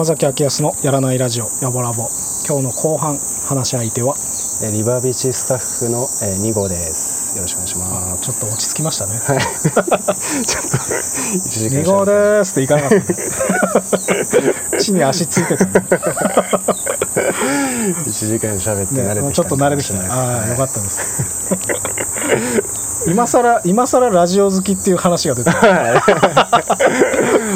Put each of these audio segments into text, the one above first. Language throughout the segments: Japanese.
山崎明康のやらないラジオやぼラボ。今日の後半話し相手はえーリバービーチスタッフの、えー、2号です。よろしくお願いします。ちょっと落ち着きましたね。はい。ちょっと1時間2号でーす。っていかなかった。地に足ついてたね1時間喋って慣れてきたね。ちょっと慣れてきたね。ああはいよかったです。今さら今さらラジオ好きっていう話が出てる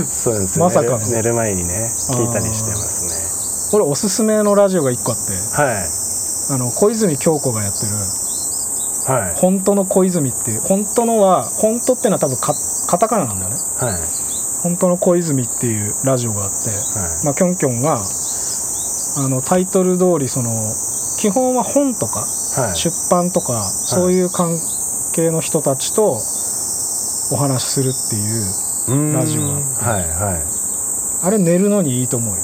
そうですよまさかの。寝る前にね聞いたりしてます俺おすすめのラジオが1個あって。ねはい。あの小泉京子がやってる。はい。本当の小泉っていう本当のは本当ってのは多分カカタカナなんだよね。はい。本当の小泉っていうラジオがあって、はい。まあ、キョンキョンがあのタイトル通りその基本は本とかはい。出版とか、そういう関係の人たちとお話しするっていうラジオがはいはい。あれ寝るのにいいと思うよ、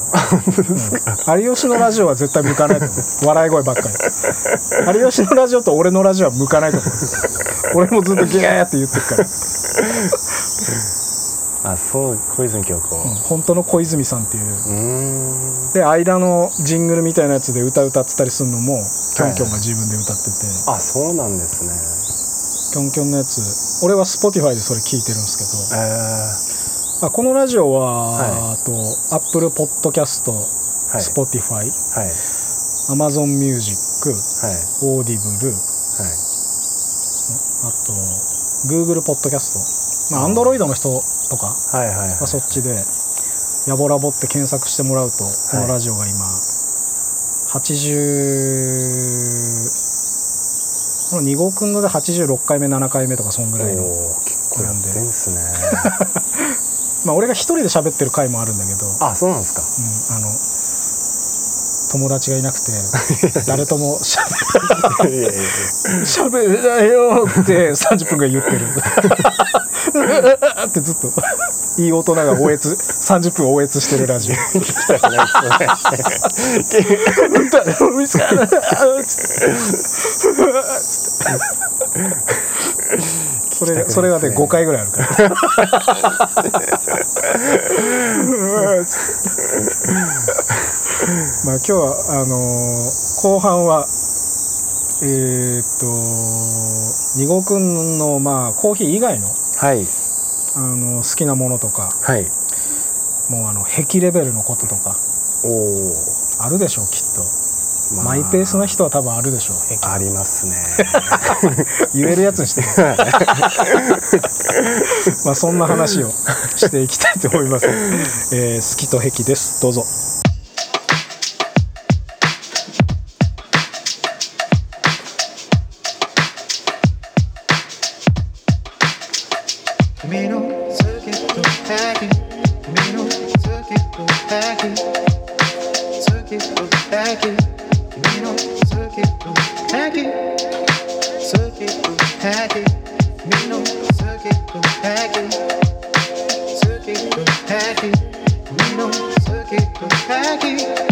うん。有吉のラジオは絶対向かないと思う。笑い声ばっかり。有吉のラジオと俺のラジオは向かないと思う。俺もずっとギャーって言ってるから、あそう小泉京子。うん。本当の小泉さんっていう。うで間のジングルみたいなやつで歌歌ってたりするのもキョンキョンが自分で歌ってて、あそうなんですね。キョンキョンのやつ俺は Spotify でそれ聞いてるんですけえどー、あこのラジオは、はい。あと Apple Podcast、はい。Spotify はい。Amazon Music はい。Audible はい。あと Google Podcast まあ Android の人とかはそっちで「やぼラボ」って検索してもらうとこのラジオが今80この2号くんので86回目7回目とかそんぐらいの結構やってんすね。まあ俺が一人で喋ってる回もあるんだけど、あそうなんですか。うん、あの友達がいなくて 誰ともしゃべれないよって30分ぐらい言ってる。ってずっと。いい大人が応越30分応越してるラジオ それがそれがね5回ぐらいあるから。まあ今日はあのー後半はえーっと二号くんのまあコーヒー以外のはい。あの好きなものとかはい。もうあの癖レベルのこととかおおあるでしょうきっと、マイペースな人は多分あるでしょう癖ありますね。言えるやつにして。まあそんな話をしていきたいと思います、えー好きと癖です。どうぞ。君の好きと癖の好きと癖好きと癖君の好きと癖好きと癖君の好きと癖好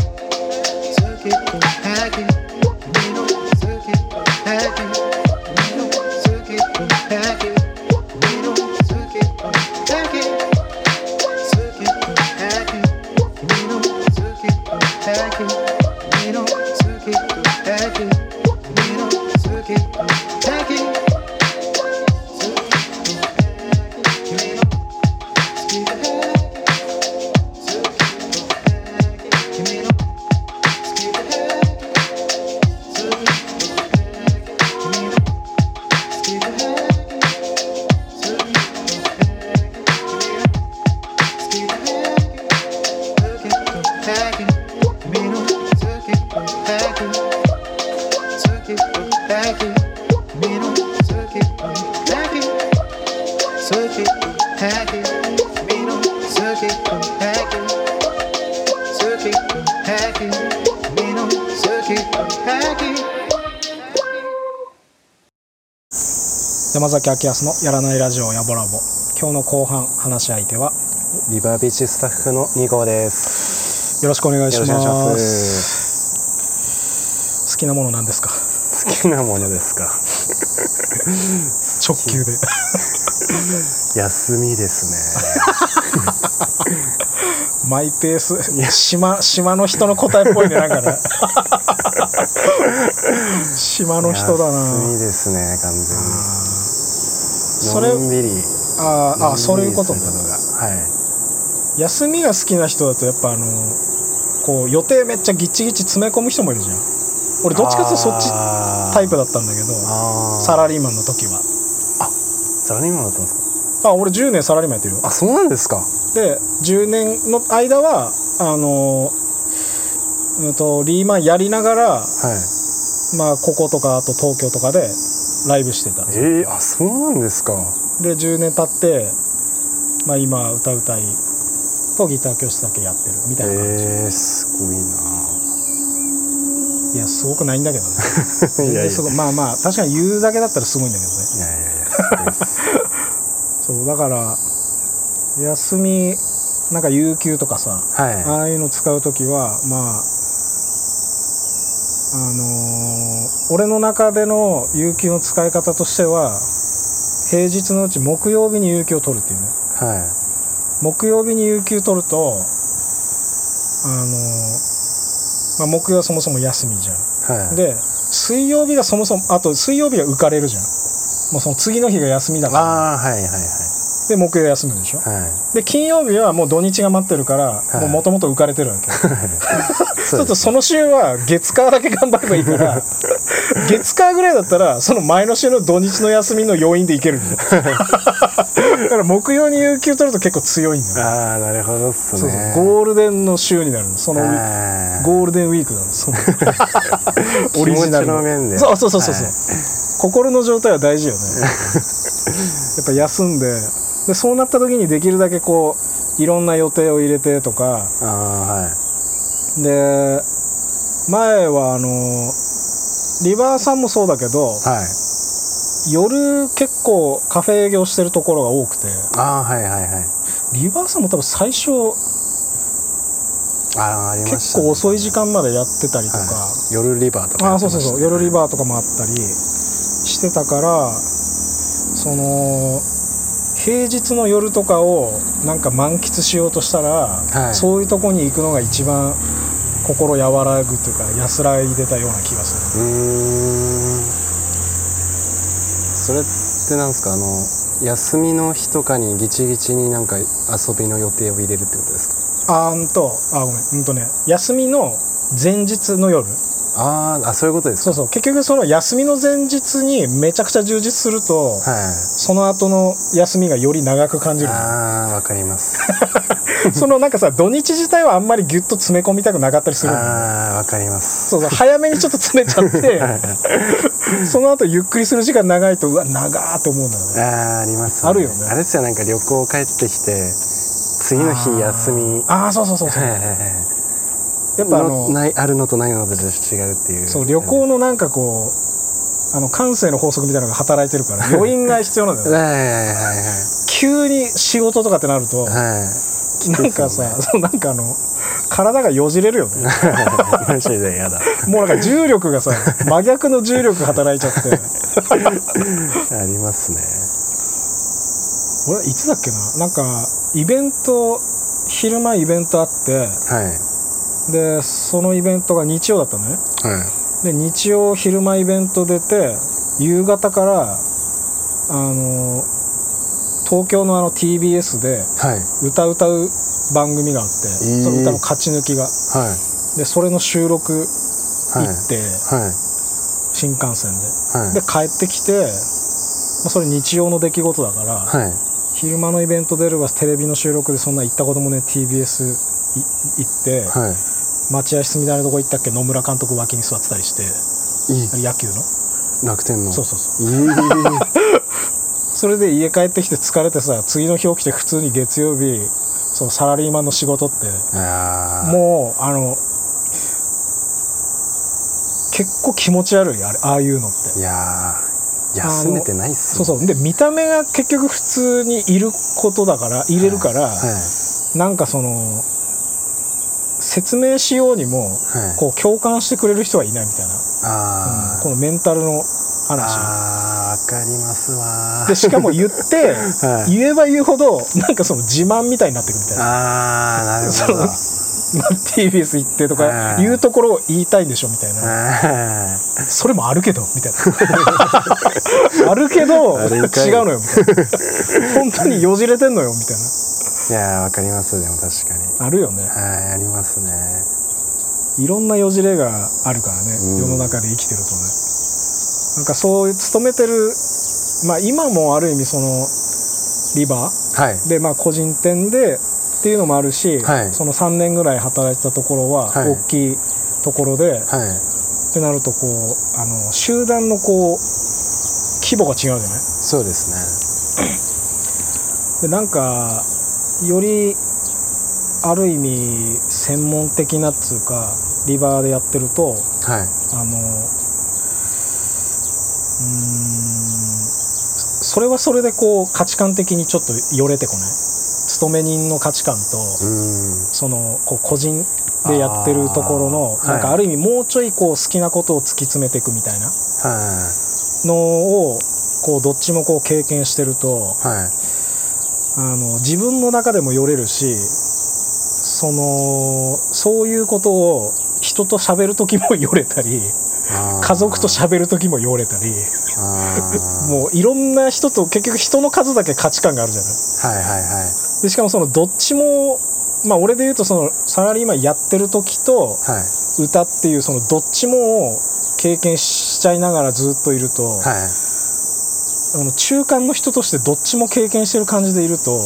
崎明康のやらないラジオやぼらぼ。今日の後半話し相手はリバービーチスタッフの2号です。よろしくお願いします。好きなものなんですか？好きなものですか？直球で。休みですね。マイペース？島島の人の答えっぽいねなんかね。島の人だ休なみですね完全それにのんびりあーあそういうこと。のんびりすることがはい。休みが好きな人だとやっぱあのこう予定めっちゃギッチギチ詰め込む人もいるじゃん。俺どっちかっていうとそっちタイプだったんだけどあー。サラリーマンの時は。サラリーマンだったんですか？あ俺10年サラリーマンやってるよ。あそうなんですか。で10年の間はあのうんとリーマンやりながらはい。まあこことかあと東京とかでライブしてた。えー、あそうなんですか。で10年経って、まあ、今歌うたいとギター教室だけやってるみたいな感じ、えー、すごいな。いやすごくないんだけどね。全 いやいや。まあまあ確かに言うだけだったらすごいんだけどね。いやいやいやそうだから休みなんか有給とかさはい。ああいうの使う時はまああのー俺の中での有給の使い方としては平日のうち木曜日に有給を取るっていうね。はい。木曜日に有給取るとあのーまあ、木曜はそもそも休みじゃん。はい。で水曜日がそもそもあと水曜日が浮かれるじゃん。もうその次の日が休みだから。ああはいはいはいで木曜休むでしょ？はい。で金曜日はもう土日が待ってるからい。もともと浮かれてるわけ。ちょっとそその週は月火だけ頑張ればいいから 月火ぐらいだったらその前の週の土日の休みの要因でいけるんだよだから木曜に有給取ると結構強いんだよ、ああなるほどっすね。そうそう。ゴールデンの週になるの。そのはい。ゴールデンウィークなの。その オリジナルの。面でそうそうそうそうそう、はい。心の状態は大事よね。やっぱ休んででそうなった時にできるだけこういろんな予定を入れてとか。ああはい。で前はあのリバーさんもそうだけどはい。夜結構カフェ営業してるところが多くて。ああはいはいはい。リバーさんも多分最初ああありま結したね。構遅い時間までやってたりとか、はい。夜リバーとかやあそうそうそう。夜リバーとかもあったりしてたからその平日の夜とかをなんか満喫しようとしたら、はい。そういうとこに行くのが一番心和らぐというか安らいでたような気がする。うーん。それってなんですか？あの休みの日とかにギチギチになんか遊びの予定を入れるってことですか？あーんとあごめん。うんとね休みの前日の夜あーあそういうことですか。そうそう。結局その休みの前日にめちゃくちゃ充実すると、はい。その後の休みがより長く感じる。ああわかります。そのなんかさ土日自体はあんまりギュッと詰め込みたくなかったりするんだよねああわかります。そうそう。早めにちょっと詰めちゃって その後ゆっくりする時間長いとうわ長ーって思うんだよね。あーあります、あるよね。あれですよ。なんか旅行帰ってきて次の日休み。ああそうそうそうそう。はいはいはいやっぱあののないあるのとないのとで違うっていう。そう旅行のなんかこうあの感性の法則みたいなのが働いてるから余韻が必要なんだよね。はいはいはい急に仕事とかってなるとはい。はいなんかさ、そうなんかあの体がよじれるよね。は いマジでやだ。もうなんか重力がさ 真逆の重力働いちゃって。ありますね。俺いつだっけな？なんかイベント昼間イベントあってはいでそのイベントが日曜だったのね。はい。で日曜昼間イベント出て夕方からあの東京のあの TBS ではい。歌歌う番組があって、ー。その歌の勝ち抜きが。はい。でそれの収録行はい。って、はい。新幹線はい。でで帰ってきて、まあ、それ日曜の出来事だから、はい。昼間のイベント出るわテレビの収録でそんな行ったこともね TBS い行って、はい待合室みたいなとこ行ったっけ？野村監督脇に座ってたりして。いい野球の？楽天の。そうそうそう。いい それで家帰ってきて疲れてさ次の日起きて普通に月曜日そのサラリーマンの仕事って。もうあの結構気持ち悪いあれああいうのって。いやー休めてないっすそうそう。で見た目が結局普通にいることだから入れるから、はい。なんかその説明しようにもはい。こう共感してくれる人はいないみたいな、あうんこのメンタルの話あーわかりますわ。でしかも言って、はい。言えば言うほどなんかその自慢みたいになってくみたいな。あーなるそのほどまあ TBS 行ってとかはい。言うところを言いたいんでしょみたいな。はそれもあるけどみたいな。あるけどあ違うのよみたいな。本当によじれてんのよみたいないいやーわかります。でも確かに。あるよね。はいありますね。いろんなよじれがあるからね、うん。世の中で生きてるとね。なんかそういう勤めてるまあ今もある意味そのリバはい。ーでまあ個人店でっていうのもあるし、はい。その3年ぐらい働いてたところははい。大きいところで、はい。ってなるとこうあの集団のこう規模が違うじゃない？そうですね。でなんかよりある意味専門的なっつうかリバーでやってるとはい。あのうーんそれはそれでこう価値観的にちょっとよれてこない？勤め人の価値観とそのこう個人でやってるところのなんかはいある意味もうちょいこう好きなことを突き詰めていくみたいなはのをこうどっちもこう経験してるといはいあの自分の中でもよれるしそのそういうことを人と喋る時もよれたり家族と喋る時もよれたりもういろんな人と結局人の数だけ価値観があるじゃない。はいはいはい。でしかもそのどっちもまあ俺で言うとそのサラリーマンやってる時とはい。歌っていうそのどっちも経験しちゃいながらずっといると、はいあの中間の人としてどっちも経験してる感じでいると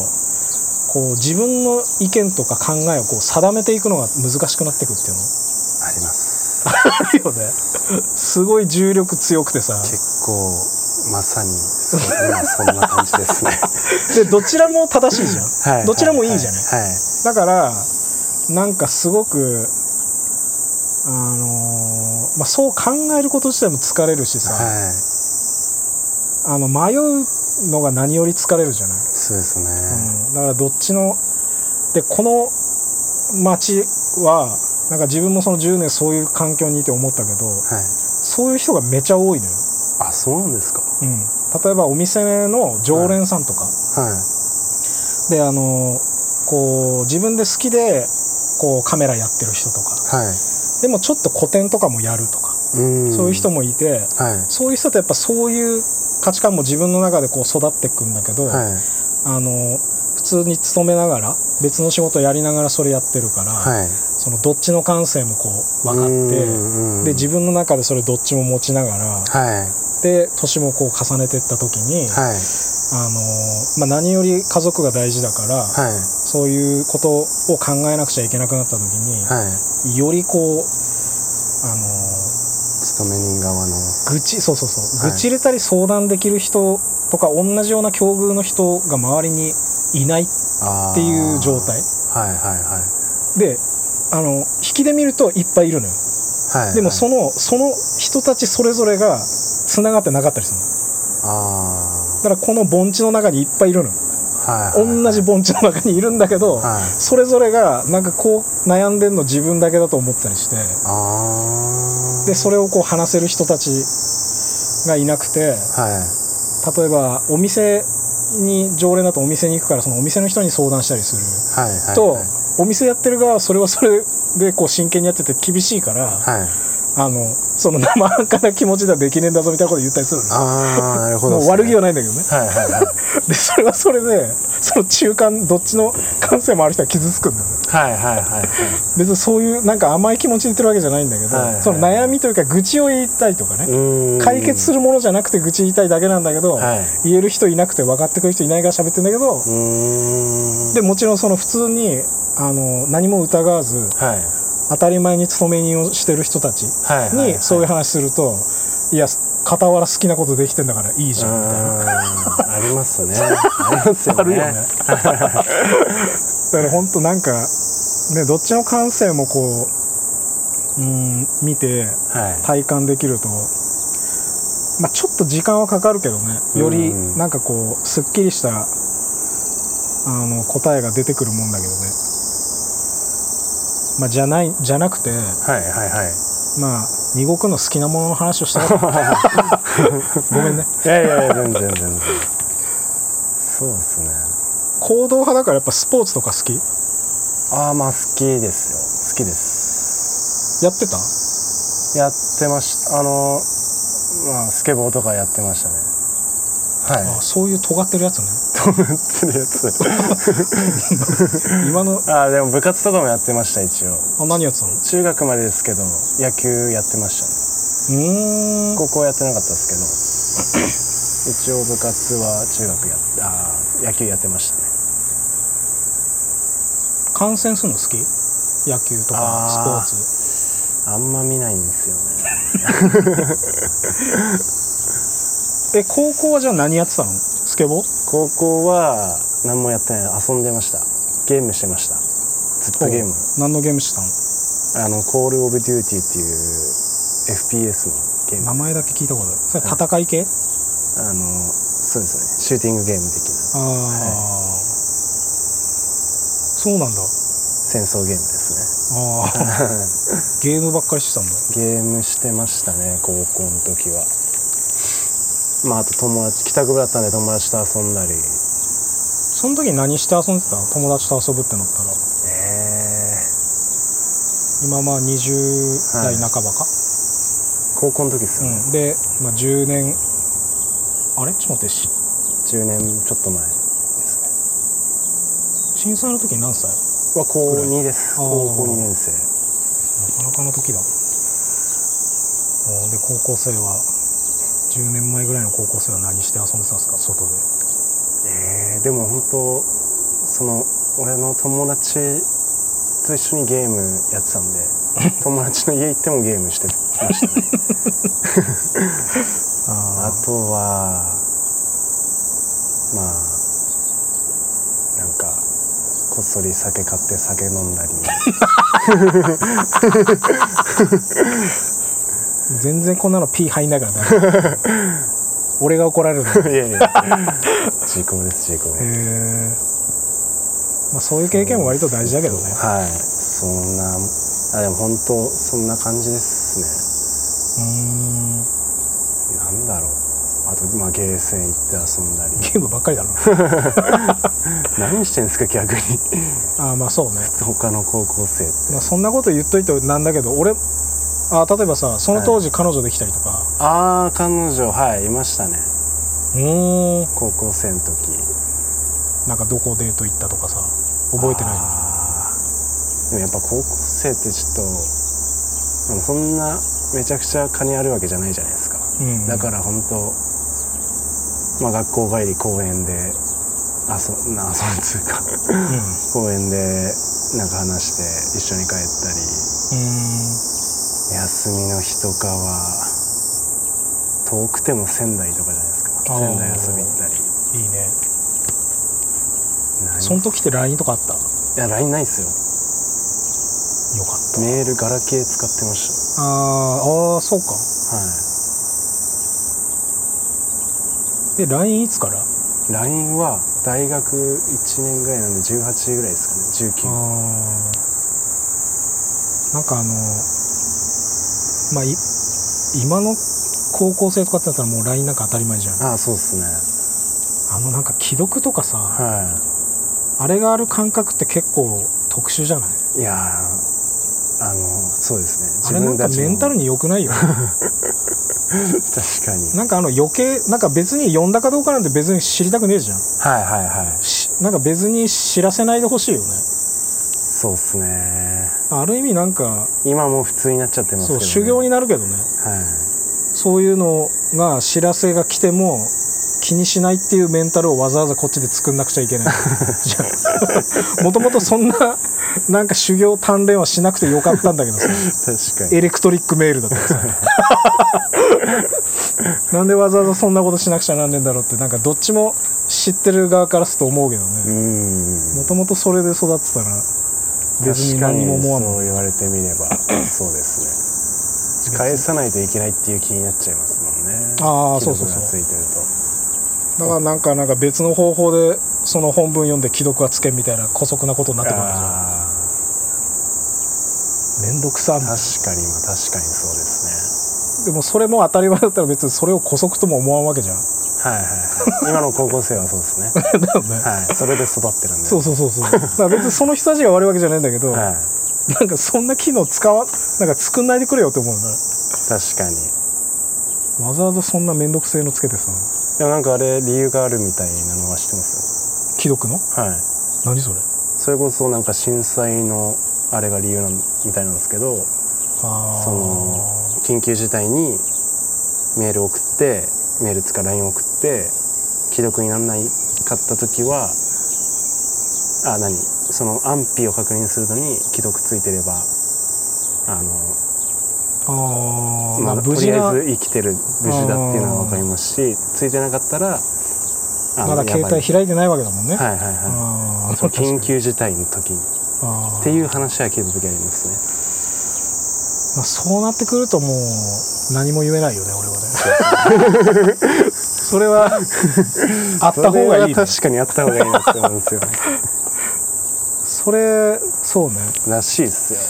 こう自分の意見とか考えをこう定めていくのが難しくなっていくっていうの？あります。あるよね。すごい重力強くてさ。結構まさにそう今そんな感じですね。でどちらも正しいじゃん、はい。どちらもいいじゃない、はい。はい。だからなんかすごくあのーまあ、そう考えること自体も疲れるしさ、はいあの迷うのが何より疲れるじゃない、そうですね、うん、だからどっちのでこの町はなんか自分もその10年そういう環境にいて思ったけどはい。そういう人がめちゃ多いのよ、あそうなんですか？うん、例えばお店の常連さんとか、はい。であのこう自分で好きでこうカメラやってる人とか。はい。でもちょっと古典とかもやるとか、うん。そういう人もいて。はい。そういう人ってやっぱそういう価値観も自分の中でこう育っていくんだけど、はい。あの普通に勤めながら別の仕事やりながらそれやってるから、はい。そのどっちの感性もこう分かってうんで自分の中でそれどっちも持ちながらはい。で年もこう重ねていった時に、はい。あのまあ、何より家族が大事だから、はい。そういうことを考えなくちゃいけなくなった時に、はい。よりこう勤め人側の。愚痴そうそうそう、はい。愚痴入れたり相談できる人とか同じような境遇の人が周りにいないっっていう状態。はいはいはい。であの引きで見るといっぱいいるのよ。はいでもそののその人たちそれぞれがつながってなかったりするの。あだからこの盆地の中にいっぱいいるの。はいはいはい。同じ盆地の中にいるんだけど、はい。それぞれがなんかこう悩んでんの自分だけだと思ってたりして。ああでそれをこう話せる人たちがいなくてはい。例えばお店に常連だとお店に行くからそのお店の人に相談したりする。はいはいと、はい。お店やってる側はそれはそれでこう真剣にやってて厳しいから、はいあのその生半可な気持ちではできねえんだぞみたいなこと言ったりするのああなるほど悪気はないんだけどね。はいはいはい。でそれはそれでその中間どっちの感性もある人は傷つくんだよね。はいはいはいはい。別にそういうなんか甘い気持ちで言ってるわけじゃないんだけど、はいはい。その悩みというか愚痴を言いたいとかね、解決するものじゃなくて愚痴言いたいだけなんだけど、はい。言える人いなくて分かってくる人いないから喋ってんだけど、でもちろんその普通にあの何も疑わずはい当たり前に勤め人をしてる人たちはいはいにそういう話すると、いや傍ら好きなことできてんだからいいじゃんみたいな。ありますね。ありますよね。あるよね。だから本当なんかねどっちの感性もこううん見てはい。体感できると、まあ、ちょっと時間はかかるけどねよりうん。なんかこうすっきりしたあの答えが出てくるもんだけどね、まあ、じゃないじゃなくてはいはいはい。まあ二国の好きなものの話をした ごめんね。いやいやいや全然全然。そうですね。行動派だからやっぱスポーツとか好き？ああまあ好きですよ。好きです。やってた？やってました。あのまあスケボーとかやってましたね。はい。あそういう尖ってるやつねと思ってるやつ今の ああでも部活とかもやってました一応。あ何やってたの？う中学までですけど野球やってましたね。ーん。高校はやってなかったですけど 一応部活は中学やっあー野球やってましたね。観戦するの好き？野球とかスポーツ。あんま見ないんですよね。え高校はじゃあ何やってたの？スケボー？高校は何もやってない。遊んでました。ゲームしてました。ずっとゲーム。何のゲームしてたのあのコール・オブ・デューティーっていう FPS のゲーム。名前だけ聞いたことある。それ戦い系？あのそうですね。シューティングゲーム的な。ああ、そうなんだ。戦争ゲームですね。ああ ゲームばっかりしてたんだ。ゲームしてましたね高校の時はまああと友達帰宅部だったんで友達と遊んだり。その時何して遊んでた？友達と遊ぶってなったら。え今まあ20代半ばか、ー、高校の時ですよね、うん、で、まあ、10年あれ？ちょっと待って。し10年ちょっと前です震災の時何歳？ねは高2です。高校2年生。なかなかの時だ。で高校生は10年前ぐらいの高校生は何して遊んでたんですか？外で。えー、でも本当その俺の友達と一緒にゲームやってたんで 友達の家行ってもゲームしてましたね。ああとはまあなんかこっそり酒買って酒飲んだり 全然こんなの P 入んないからね 俺が怒られる。いやいや。時効です時効えまあそういう経験も割と大事だけどね。はい。そんなあでも本当そんな感じですね。うーん。なんだろう。あとまあゲーセン行って遊んだり。ゲームばっかりだな 何してんですか逆に。あーまあそうね。他の高校生って。まあそんなこと言っといてなんだけど俺あ例えばさその当時彼女できたりとか、ああ彼女はいいましたね。うーん。高校生の時。なんかどこデート行ったとかさ覚えてないでもやっぱ高校生ってちょっとでもそんなめちゃくちゃ金あるわけじゃないじゃないですか、うん。だから本当まあ学校帰り公園で遊な遊ぶっつうか。公園でなんか話して一緒に帰ったり。うんうん休みの日とかは遠くても仙台とかじゃないですか。仙台遊び行ったり。いいね。何？その時って LINE とかあった？いや LINE ないっすよ。よかった。メールガラケー使ってましあーあーそうか。たはで LINE いつから？い LINE は大学1年ぐらいなんで18ぐらいですかね。19あー。なんかあのまあい今の高校生とかってなったらもう LINE なんか当たり前じゃん。ああそうっすね。あのなんか既読とかさはあれがある感覚って結構特殊じゃない？いいやーあのそうですね。あれなんかメンタルにに良くないよ 確かに。なんかあの余計なんか別に読んだかどうかなんて別に知りたくねえじゃん。はいはいはい。しなんか別に知らせないでほしいよねそうっすね。ある意味なんか今もう普通になっちゃってますけど、ね、そう修行になるけどね。はい。そういうのが知らせが来ても気にしないっていうメンタルをわざわざこっちで作んなくちゃいけない。もともとそんななんか修行鍛錬はしなくてよかったんだけどさ。確かに。エレクトリックメールだったらさ。なんでわざわざそんなことしなくちゃなんねんだろうってなんかどっちも知ってる側からすると思うけどうねん。もともとそれで育ってたら別に何もに思わんもんそう言われてみれば そうですね。返さないといけないっていう気になっちゃいますもんね。あーそうそうそう。ついてるだからなんかなんか別の方法でその本文読んで既読がつけんみたいな姑息なことになっとてくるじゃんあめんどくさ。確かにまあ確かにそうですでもそれも当たり前だったら別にそれを姑息とも思わんわけじゃんはいはいはい。今の高校生はそうですね。だよね。はい。それで育ってるんで。そうそうそうそう。だから別にその人たちが悪いわけじゃないんだけど、はい。なんかそんな機能使わなんか作んないでくれよって思うな。確かに。わざわざそんな面倒くせえのつけてさ。でもなんかあれ理由があるみたいなのは知ってます？既読の？はい。何それ？それこそなんか震災のあれが理由なんみたいなんですけどその緊急事態にメール送ってメールつか LINE 送って既読にならないかった時はあ何？その安否を確認するのに既読ついてればあのあー、まあ、とりあえず生きてる無事だっていうのは分かりますしついてなかったらあまだ携帯開いてないわけだもんね、はいはいはあい緊急事態の時に。っていう話は聞いた時ありますね。まあ、そうなってくるともう何も言えないよね俺はね それは あった方がいい、ね、確かにあった方がいいなって思うんですよそれそうね。らしいっすよ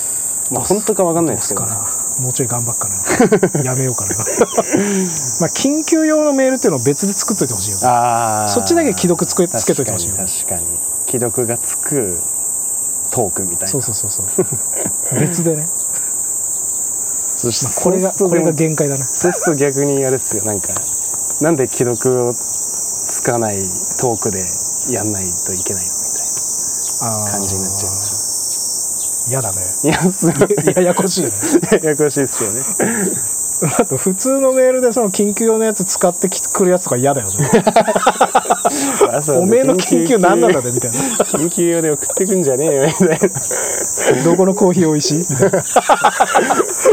まあ本当か分かんないですけどどうすかな。もうちょい頑張っかな やめようかな。まあ緊急用のメールっていうのを別で作っといてほしいよね。ああそっちだけ既読つけつけといてほしいよ確かに確かに。既読がつくトークみたいな。そうそうそうそう。別でね、そしてまあ、これがこれが限界だな。そうすると逆にあれですよ。なんかなんで既読をつかないトークでやんないといけないのみたいな感じになっちゃう嫌だね。いやすごい。ややこしいね。ややこしいっすよね。あと普通のメールでその緊急用のやつ使ってきくるやつとか嫌だよね。おめえの緊急何なんだねみたいな。緊急用で送ってくんじゃねえよみたいな。どこのコーヒー美味しい？みたいな。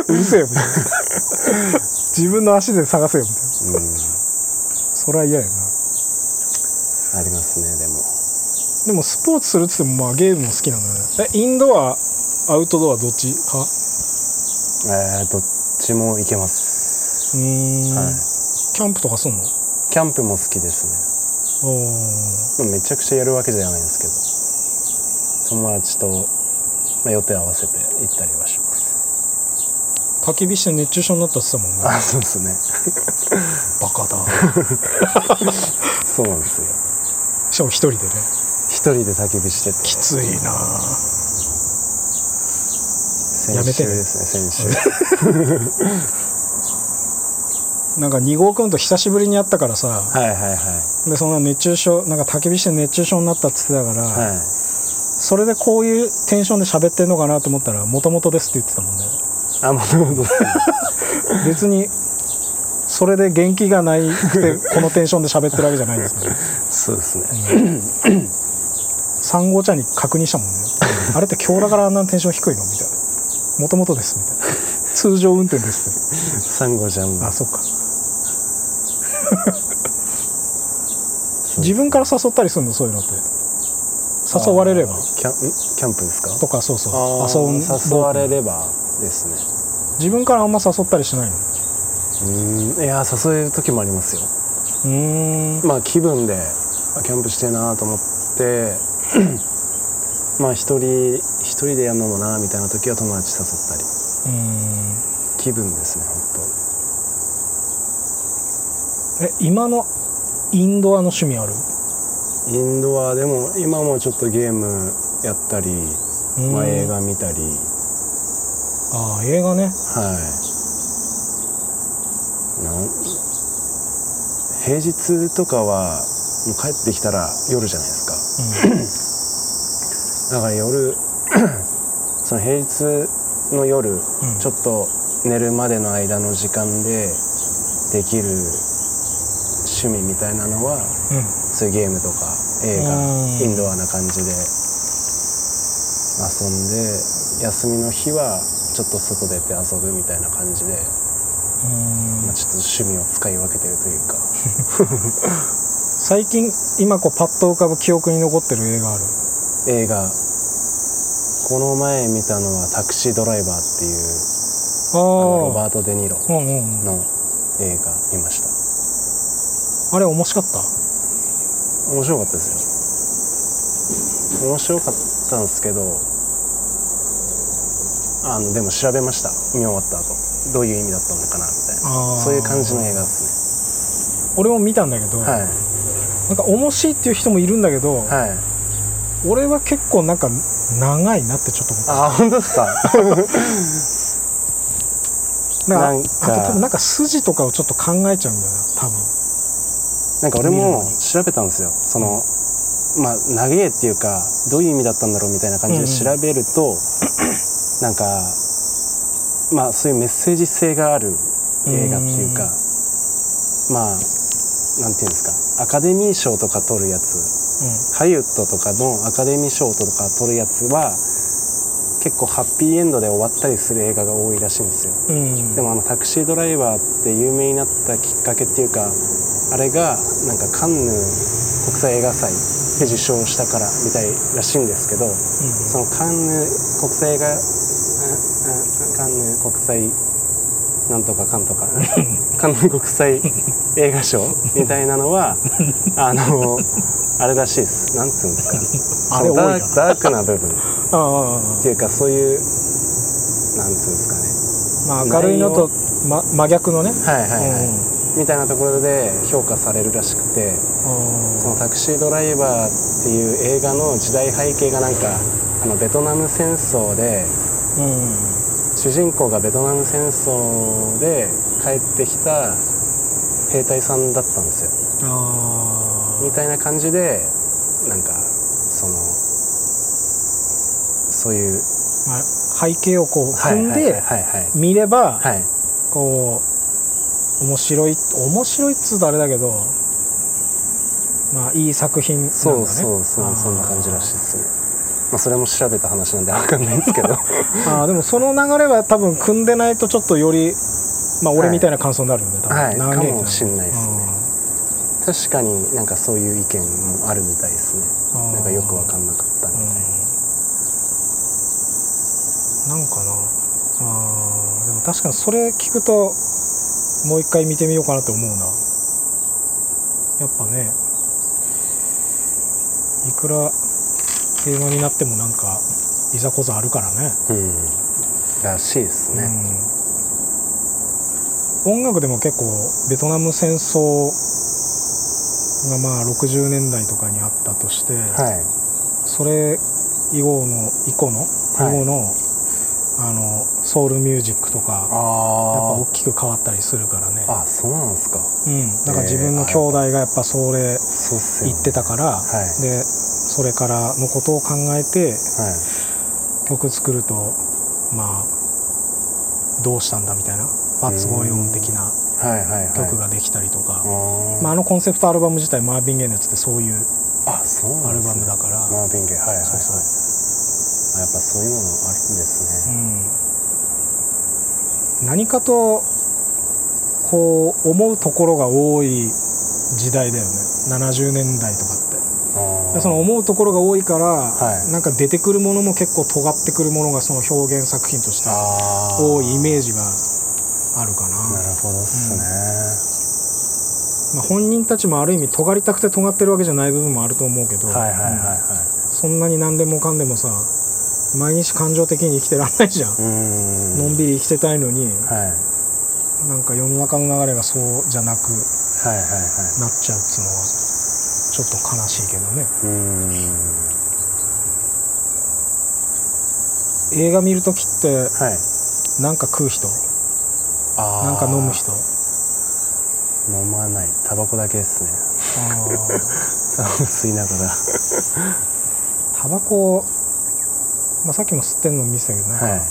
うるせえよ。みたいな自分の足で探せよみたいな。うんそれは嫌やな。ありますねでも。でもスポーツするっつってもまあゲームも好きなのよね。えインドアアウトドアどっち派？えー、どっちもいけます。うーん、はい。キャンプとかすんの？キャンプも好きですね。おめちゃくちゃやるわけじゃないんですけど。友達と、まあ、予定合わせて行ったりは焚き火して熱中症になったって言ってたもんね。あそうですね。バカだ。そうなんですよ。しかも一人でね。一人で焚き火してて。きついな。先やめてですね先週。なんか2号くんと久しぶりに会ったからさ。はいはいはい。でそんな熱中症なんか焚き火して熱中症になったって言ってたから、はい。それでこういうテンションで喋ってんのかなと思ったらもともとですって言ってたもんねあもともと別にそれで元気がないくてこのテンションで喋ってるわけじゃないんですけどそうですね。3号ちゃんに確認したもんね。あれって今日だからあんなテンション低いのみたいな。もともとですみたいな。通常運転ですって。サンゴちゃんあそっか。自分から誘ったりするの？そういうのって。誘われれば。キャキャンプですか？とかそうそう。あ遊んー誘われればですね自分からあんま誘ったりしないの？うーんいや誘える時もありますよ。うーん。まあ気分であキャンプしてえなと思ってまあ一人一人でやるのもなみたいな時は友達誘ったり。うーん。気分ですね本え今のインドアの趣味ある？当インドアでも今もちょっとゲームやったり、うん。まあ、映画見たりああ映画ね。はい。なん平日とかはもう帰ってきたら夜じゃないですか。だから夜 その平日の夜、ん。ちょっと寝るまでの間の時間でできる趣味みたいなのはうんうん。そういうゲームとか映画うん。インドアな感じで遊んで休みの日はちょっと外出て遊ぶみたいな感じで、まあ、ちょっと趣味を使い分けてるというか。最近今こうパッと浮かぶ記憶に残ってる映画ある？映画。この前見たのは「タクシードライバー」っていうあロあバート・デ・ニーロうんうんうん。の映画見ました。あれ面白かった？面白かったですよ。面白かったんですけどあのでも調べました。見終わった後。どういう意味だったのかなみたいな。そういう感じの映画です俺も見たんだけど、ねはい。なんか面白いっていう人もいるんだけど、はい。俺は結構なんか長いなってちょっと思った。あ本当です か？なんかあと多分なんか筋とかをちょっと考えちゃうんだよな多分。なんか俺も調べたんですよ。そのまあ長えっていうかどういう意味だったんだろうみたいな感じで調べると、なんかまあそういうメッセージ性がある映画っていうかまあなんていうんですかアカデミー賞とか取るやつハリウッドとかのアカデミー賞とか取るやつは結構ハッピーエンドで終わったりする映画が多いらしいんですよ。うん、うん、でもあのタクシードライバーって有名になったきっかけっていうかあれがなんかカンヌ国際映画祭で受賞したからみたいらしいんですけどそのカンヌ国際映画カンヌ国際なんとかかんとか カンヌ国際映画賞みたいなのは あのあれらしいです。なんつうんですか。あれダークな部分。っていうかそういうなんつうんですかね。あまあ明るいのと、ま、真逆のね。はいはいはい、うん。みたいなところで評価されるらしくてあそのタクシードライバーっていう映画の時代背景がなんかあのベトナム戦争でーうん主人公がベトナム戦争で帰ってきた兵隊さんだったんですよ。あみたいな感じでなんかそのそういうー、まあ、背景をこう踏んはいで見ればはい。こう面白い面白いっつうとあれだけどまあいい作品なんだね。そうそうそうそんな感じらしいですねまあそれも調べた話なんでわかんないんですけど。あーでもその流れは多分組んでないとちょっとよりまあ俺みたいな感想になるよね、多分。はい長えってかもしんないですね。確かになんかそういう意見もあるみたいですね。なんかよくわかんなかったみたいな。うん。なんかな。あーでも確かにそれ聞くともう一回見てみようかなって思うな。やっぱねいくら映画になってもなんかいざこざあるからねうんらしいですね、うん、音楽でも結構ベトナム戦争がまあ60年代とかにあったとして、はいそれ以後の以降の、はい以後のあのソウルミュージックとかやっぱ大きく変わったりするからねあそうなんですかうん、だから自分の兄弟がやっぱそれそうっすよね言ってたから、はいでそれからのことを考えてはい。曲作るとまあどうしたんだみたいな「What's Going On」的な曲ができたりとか、まあ、あのコンセプトアルバム自体マーヴィン・ゲイのやつってそういうあそうアルバムだから、マーヴィンゲイはいはいはい。そうそう。あやっぱそういうのもあるんですね。うん、何かとこう思うところが多い時代だよね。70年代とかって。あでその思うところが多いから、はい。なんか出てくるものも結構尖ってくるものがその表現作品として多いイメージがあるかな。なるほどっすね、まあ、本人たちもある意味尖りたくて尖ってるわけじゃない部分もあると思うけど、はいはいはいうんはそんなに何でもかんでもさ毎日感情的に生きてらんないじゃん、のんびり生きてたいのに、はい。なんか世の中の流れがそうじゃなくはいはいはい。なっちゃうっつうのはちょっと悲しいけどね。うーん。映画見る時ってはい。なんか食う人？なんか飲む人？飲まない。タバコだけですね。タバコ吸いながら。タバコ、まあ、さっきも吸ってんの見せたけどね、はい。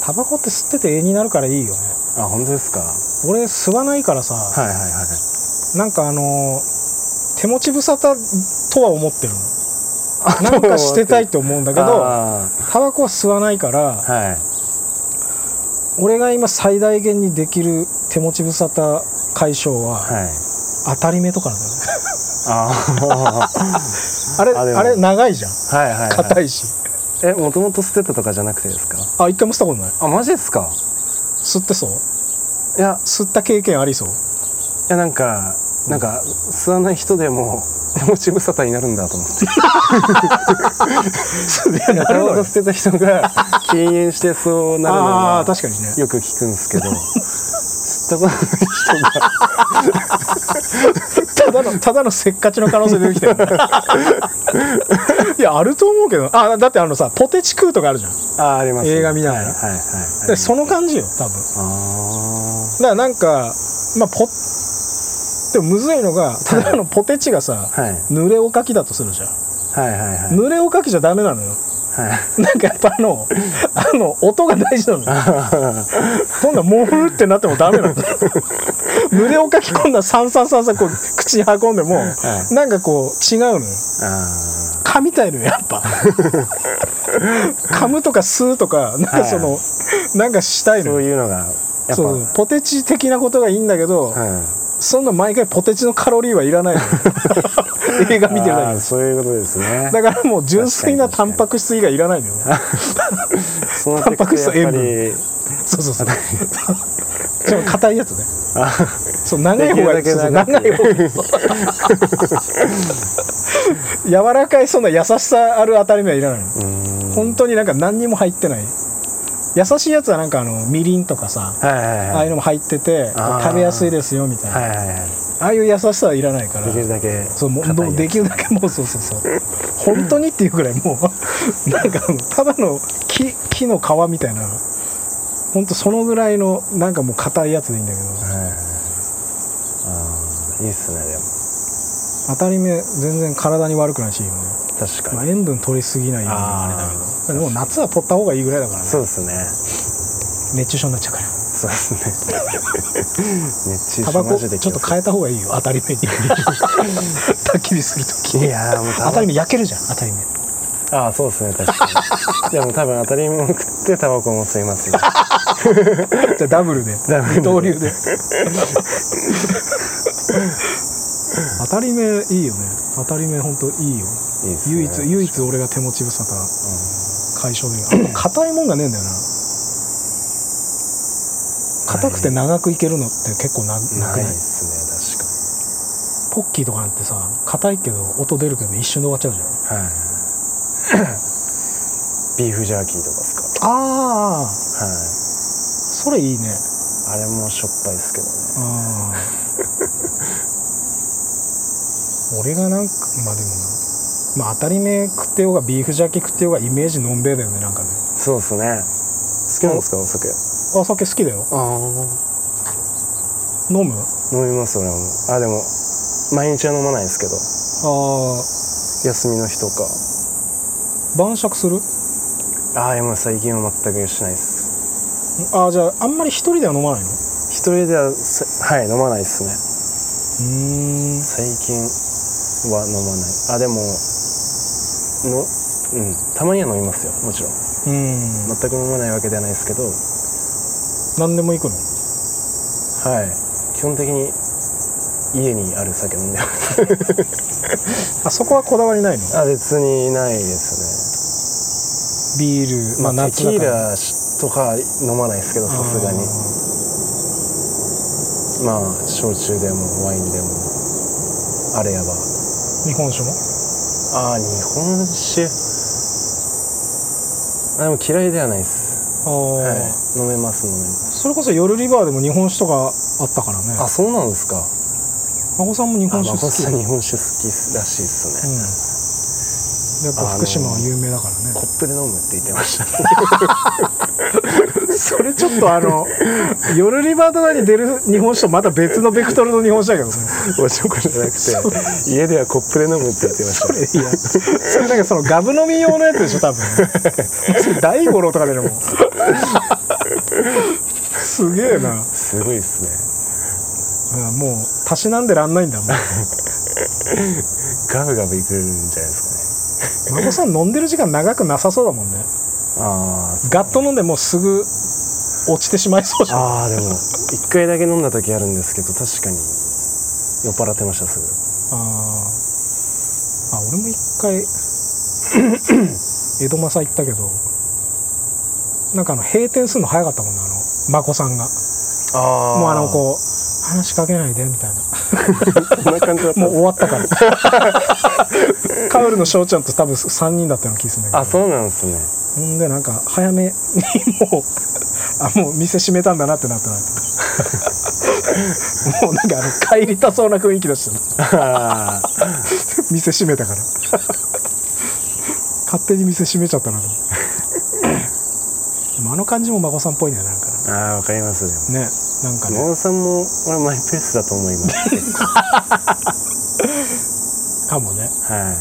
タバコって吸ってて絵になるからいいよね。あ本当ですか？俺吸わないからさ、はいはいはい。なんかあのー手持ち無沙汰とは思ってるの。なんかしてたいって思うんだけどあタバコは吸わないからーはい。俺が今最大限にできる手持ち無沙汰解消ははい。当たり目とかなんだよね。あ あれあれ長いじゃん。ーはいはい、はい、硬いし。えもともと捨てたとかじゃなくてですか？あ一回も吸ったことない。あマジですか？吸ってそう？いや。吸った経験ありそう？いやなんかなんか吸わない人でも手持ち無沙汰になるんだと思って。タバコ捨てた人が禁煙してそうなるのは確かにね。よく聞くんですけど吸っことないただのただのせっかちの可能性出てきてる。いやあると思うけどあだってあのさポテチ食うとかあるじゃん。あありますね。映画見ながらはいはいはい。でその感じよ多分。あだからなんかまあポでもむずいのがただのポテチがさ、あはい。濡れおかきだとするじゃん。はいはいはい。濡れおかきじゃダメなのよ。はい。なんかやっぱあのあの音が大事なのよ。今度はモフってなってもダメなの 濡れおかき今度はサンサンサンサンこう口に運んでも、い。なんかこう違うのよ。あ噛みたいのよやっぱ。噛むとか吸うとかなんかその、なんかしたーそういのよ。いうのがやっぱ。そう。ポテチ的なことがいいんだけど、はいそんな毎回ポテチのカロリーはいらない 映画見てるだけであーそういうことですね。だからもう純粋なタンパク質以外いらないのよ。そうなってくとやっぱりそうそうそう。ちょっと硬いやつね。あそう長い方が長い方が。柔らかいそんな優しさある当たり目はいらないの。本当になんか何にも入ってない優しいやつはなんかあのみりんとかさはいはいああはいいうのも入ってて食べやすいですよみたいな、はいはいはい。ああいう優しさはいらないから。できるだけそうもうできるだけもうそうそうそう。本当にっていうぐらいもうなんかただの木木の皮みたいな。本当そのぐらいのなんかもう硬いやつでいいんだけど。はい。はいああいいっすねでも。当たり目全然体に悪くないしいいよね、まあ、確かに。塩分取りすぎないようにあれだけど。でも夏は取った方がいいぐらいだからね。そうですね。熱中症になっちゃうから。そうですね。熱中タバコちょっと変えた方がいいよ。当たり目に。焚き火するときいやーもう当たり目焼けるじゃん当たり目ああそうですね確かに。でも多分当たり前も食ってタバコも吸いますねじゃあダブルで。ダブルで。二刀流で。当たり目いいよね当たり目本当いいよ。いいね。唯一唯一俺が手持ち無沙汰。解消できる。あ硬いもんがねえんだよな。硬くて長くいけるのって結構ななくなない？いっすねポッキーとかなんてさ硬いけど音出るけど一瞬で終わっちゃうじゃん。確かにはい。ビーフジャーキーとかですか？ああはい。それいいね。あれもしょっぱいですけどね。ああ 俺がなんかまあでもなまあ当たり目食ってようがビーフジャーキー食ってようがイメージのんべえだよねなんかね。そうですね。好きなんですか？お酒。あ酒好きだよ。ああ飲む？飲みます俺もあでも毎日は飲まないですけど。あ休みの日とか。あ晩酌する？ああでも最近は全くしないです。ああじゃああんまり一人では飲まないの？う一人ではさはい飲まないですね。ーん。最近は飲まない。あでものうん。たまには飲みますよ。もちろん。うん。全く飲まないわけではないですけど。何でも行くの？はい。基本的に家にある酒飲んでます。あそこはこだわりないの？あ別にないですビールまあねまあテキー夏だから。ラとか飲まないですけどさすがに。まあ焼酎でもワインでもあれやば日本酒も？ああ日本酒。あでも嫌いではないです。ああ、はい。飲めます飲めます。それこそ夜リバーでも日本酒とかあったからね。あそうなんですか。孫さんも日あ本酒好き。孫さん日本酒好きらしいですね、うんやっぱ福島は有名だからね、コップで飲むって言ってました。それちょっとあの夜リバーとかに出る日本酒とまた別のベクトルの日本酒だけどね。おちょこじゃなくて家ではコップで飲むって言ってました。それいやそれなんかそのガブ飲み用のやつでしょ多分。大五郎とかでもすげえな。すごいですね。うんもうたしなんでらんないんだもん ガブガブいくんじゃないですか。ね孫さん飲んでる時間長くなさそうだもんね。あーガッと飲んでもうすぐ落ちてしまいそうじゃん。あーでも一回だけ飲んだ時あるんですけど確かに酔っ払ってましたすぐ。あー。あ俺も一回 江戸正行ったけどなんかあの閉店するの早かったもんねあの眞子さんが。あもうあのこう話しかけないでみたいな。そんな感じだった。んもう終わったから。カウルの翔ちゃんと多分3人だったような気がするんだけど。あそうなんですね。ほんでなんか早めにもうあもう店閉めたんだなってなってないもうなんかあの帰りたそうな雰囲気出してる。あ 店閉めたから。勝手に店閉めちゃったな。と思ってでもあの感じも孫さんっぽいんだよなんかーあーわかりますでも。ねなんかね。野田さんも俺マイペースだと思います。かもね。はい。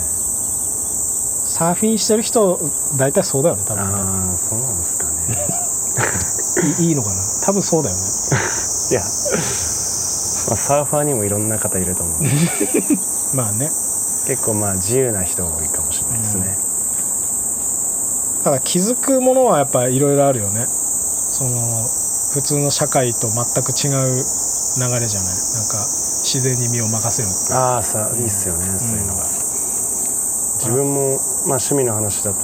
サーフィンしてる人大体そうだよね多分ね。ああそうなんですかね。いいいのかな？多分そうだよね。いや、まあ、サーファーにもいろんな方いると思う。まあね。結構まあ自由な人が多いかもしれないですね、ただ気づくものはやっぱいろいろあるよね。その普通の社会と全く違う流れじゃない？なんか自然に身を任せるってああさいいっすよね、そういうのが。自分も、まあ、趣味の話だと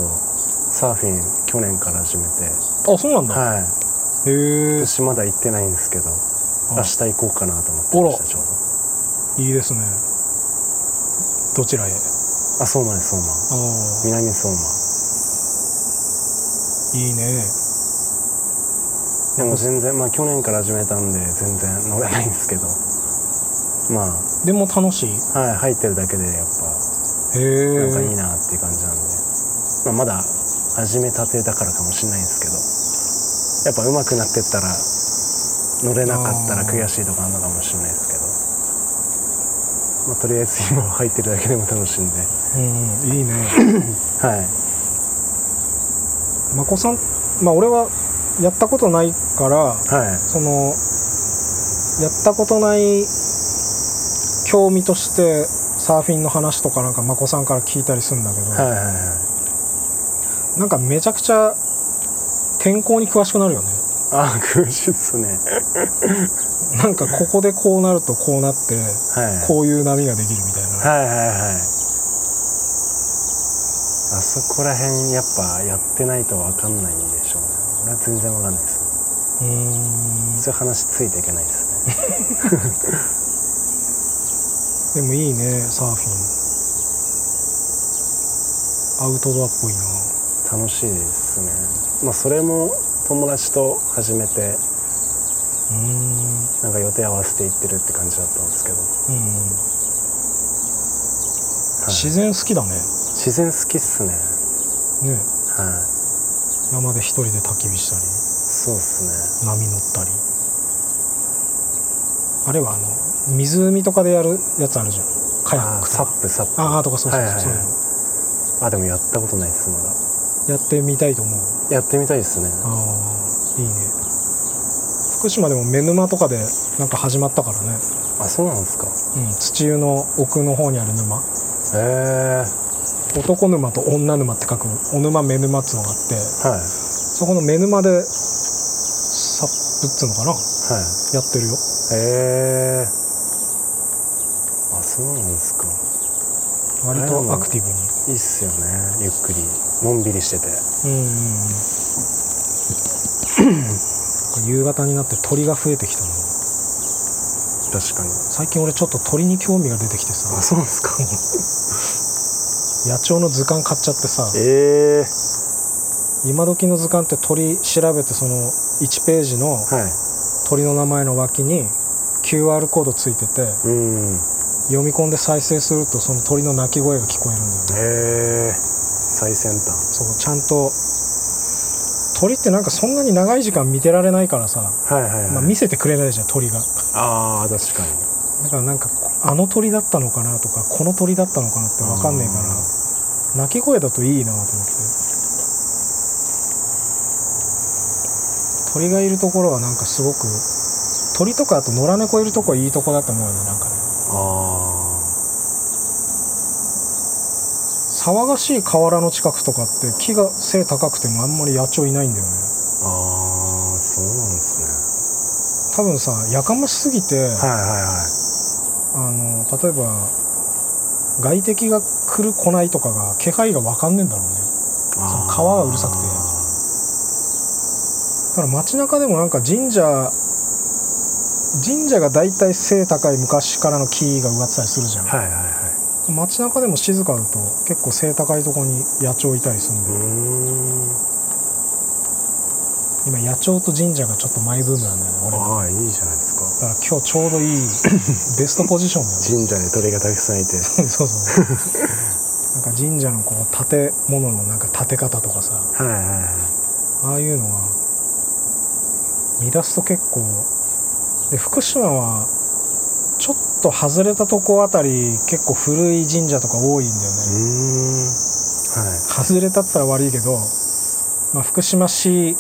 サーフィン去年から始めて。あそうなんだ、はい。へえ私まだ行ってないんですけどあ。明日行こうかなと思ってましたちょういいですね。どちらへ？どあ相馬です相馬。あ南相馬。あいいねでも全然まあ去年から始めたんで全然乗れないんですけど。までも楽しい。あはい入ってるだけでやっぱ。へえなんかいいなっていう感じなんで、まあ、まだ始めたてだからかもしれないんですけど。やっぱ上手くなってったら乗れなかったら悔しいとかあるのかもしれないですけど、まあ、とりあえず今は入ってるだけでも楽しいんで。うんうんいいね。はい。まこさんまあ俺はやったことないからはい。そのやったことない興味としてサーフィンの話とかなんかまこさんから聞いたりするんだけど、はいはいはい。なんかめちゃくちゃ天候に詳しくなるよね。ああ苦しいっすね。なんかここでこうなるとこうなってはい。こういう波ができるみたいな、はいはいはい。あそこら辺やっぱやってないと分かんないんでしょうね俺は全然分かんないです。うーん。そういう話ついていけないですね。でもいいねサーフィン。アウトドアっぽいな。楽しいですね。まあそれも友達と始めてうーん。なんか予定合わせて行ってるって感じだったんですけど、うんうん。はい。自然好きだね。自然好きっすね。ね。はい山で一人で焚き火したりそうっすね。波乗ったり。あれはあの湖とかでやるやつあるじゃん。カヤックとか。ップサップ。ああとかそうそうそう、はいはいあでもやったことないですまだ。やってみたいと思う。やってみたいですね。ああいいね。福島でも目沼とかでなんか始まったからね、あそうなんですか。うん、土湯の奥の方にある沼。へえ男沼と女沼って書くお沼目沼っつうのがあってはい。そこの目沼でサップっつうのかな？はい。やってるよ。へえあそうなんですか。割とアクティブに。いいっすよね。ゆっくり。のんびりしてて。うんうんうん。夕方になって鳥が増えてきたの確かに。最近俺ちょっと鳥に興味が出てきてさ。あそうなんですか 野鳥の図鑑買っちゃってさええ今時の図鑑って鳥調べてその1ページのはい。鳥の名前の脇に QR コードついててうん。読み込んで再生するとその鳥の鳴き声が聞こえるんだよね。へえ最先端。そうちゃんと鳥ってなんかそんなに長い時間見てられないからさ、はいはいはい、まあ、見せてくれないじゃん鳥が。ああ確かに。だからなんかあの鳥だったのかなとかこの鳥だったのかなって分かんねえから鳴き声だといいなと思って。鳥がいるところはなんかすごく鳥とかあと野良猫いるとこはいいとこだと思うよねなんかね。あ騒がしい河原の近くとかって木が背高くてもあんまり野鳥いないんだよね。ーあーそうなんです多分さやかましすぎて、ねはいはいはい。あの例えば外敵が来る来ないとかが気配が分かんねえんだろうね。あー川がうるさくて。だから街中でもなんか神社神社が大体背高い昔からの木が植わってたりするじゃん、はいはいはい。街中でも静かだと結構背高いところに野鳥いたりするん。で、今野鳥と神社がちょっとマイブームなんだよね俺ああいいじゃないだから今日ちょうどいい ベストポジションだよね。神社で鳥がたくさんいて。そうそう なんか神社のこう建物のなんか建て方とかさ。はいはいはい。ああいうのは見出すと結構で福島はちょっと外れたとこあたり結構古い神社とか多いんだようねはい。外れたったら悪いけど、まあ、福島市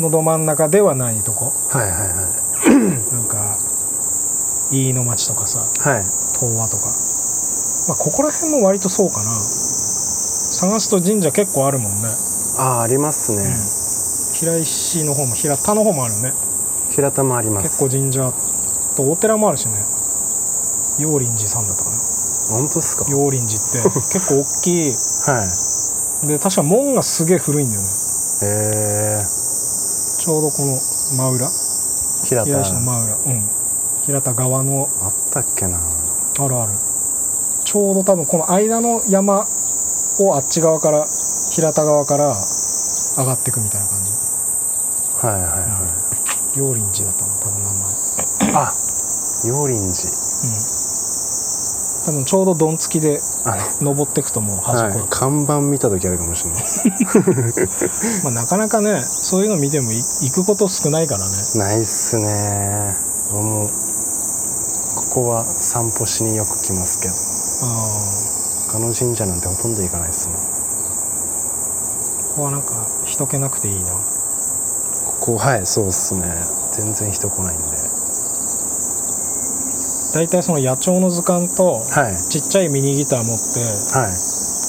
のど真ん中ではないとこ。はいはいなんか飯野町とかさはい。はい東和とか、まあ、ここら辺も割とそうかな。探すと神社結構あるもんね、ああありますね、平石の方も平田の方もあるね。平田もあります。結構神社とお寺もあるしね。陽林寺さんだったかな。本当ですか？陽林寺って 結構大きい。はい。で確か門がすげえ古いんだよね。へえちょうどこの真裏平田。平石の真裏うん。平田側の。あったっけな。あるある。ちょうど多分この間の山をあっち側から平田側から上がっていくみたいな感じ。はいはいはい、陽林寺だったの多分名前。あ陽林寺多分ちょうどどんつきであ登っていくともう端っこだはい、看板見た時あるかもしれない。まあ、なかなかねそういうの見てもい行くこと少ないからね。ないっすね。俺もここは散歩しによく来ますけど。あ他の神社なんてほとんど行かないですもんあここはなんか人気なくていいな。ここはいそうっすね。全然人来ないんで大体その野鳥の図鑑とはい。ちっちゃいミニギター持ってはい。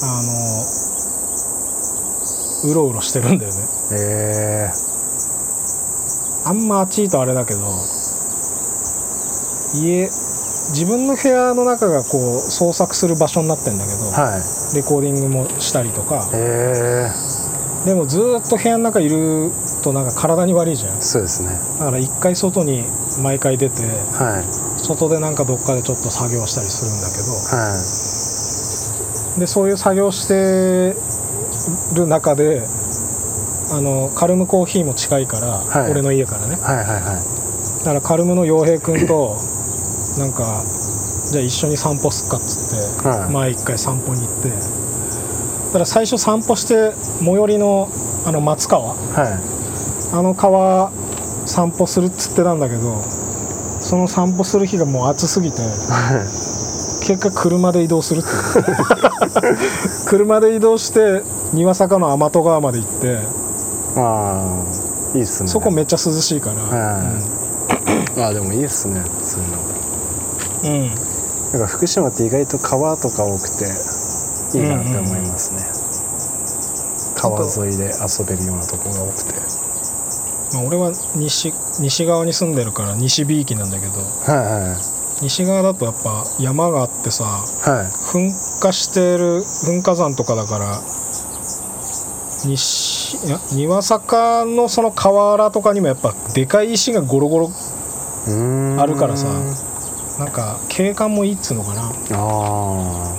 あのうろうろしてるんだよね。えあんま暑いとあれだけど家自分の部屋の中がこう創作する場所になってんだけど、ー、はい。レコーディングもしたりとかえでもずーっと部屋の中いるとなんか体に悪いじゃん。ー、そうですね。だから一回外に毎回出てはい外でなんかどっかでちょっと作業したりするんだけはい。どでそういう作業してる中であのカルムコーヒーも近いから、はい。俺の家からね。はいはいはい。だからカルムの洋平君となんかじゃあ一緒に散歩すっかっつって、はい。前一回散歩に行って。だから最初散歩して最寄りのあの松川。はい。あの川散歩するっつってたんだけどその散歩する日がもう暑すぎて結果車で移動するって 車で移動して庭坂の天戸川まで行ってああいいっすね。そこめっちゃ涼しいから、はい。ああでもいいっすねそういうの。うん。うんなんか福島って意外と川とか多くていいなって思いますね、川沿いで遊べるようなとこが多くて。まあ、俺は西西側に住んでるから西美域なんだけど。は西側だとやっぱ山があってさいはい。はい噴火してる噴火山とかだから西いや庭坂のその河原とかにもやっぱでかい石がゴロゴロあるからさなんか景観もいいっつうのかな。ああ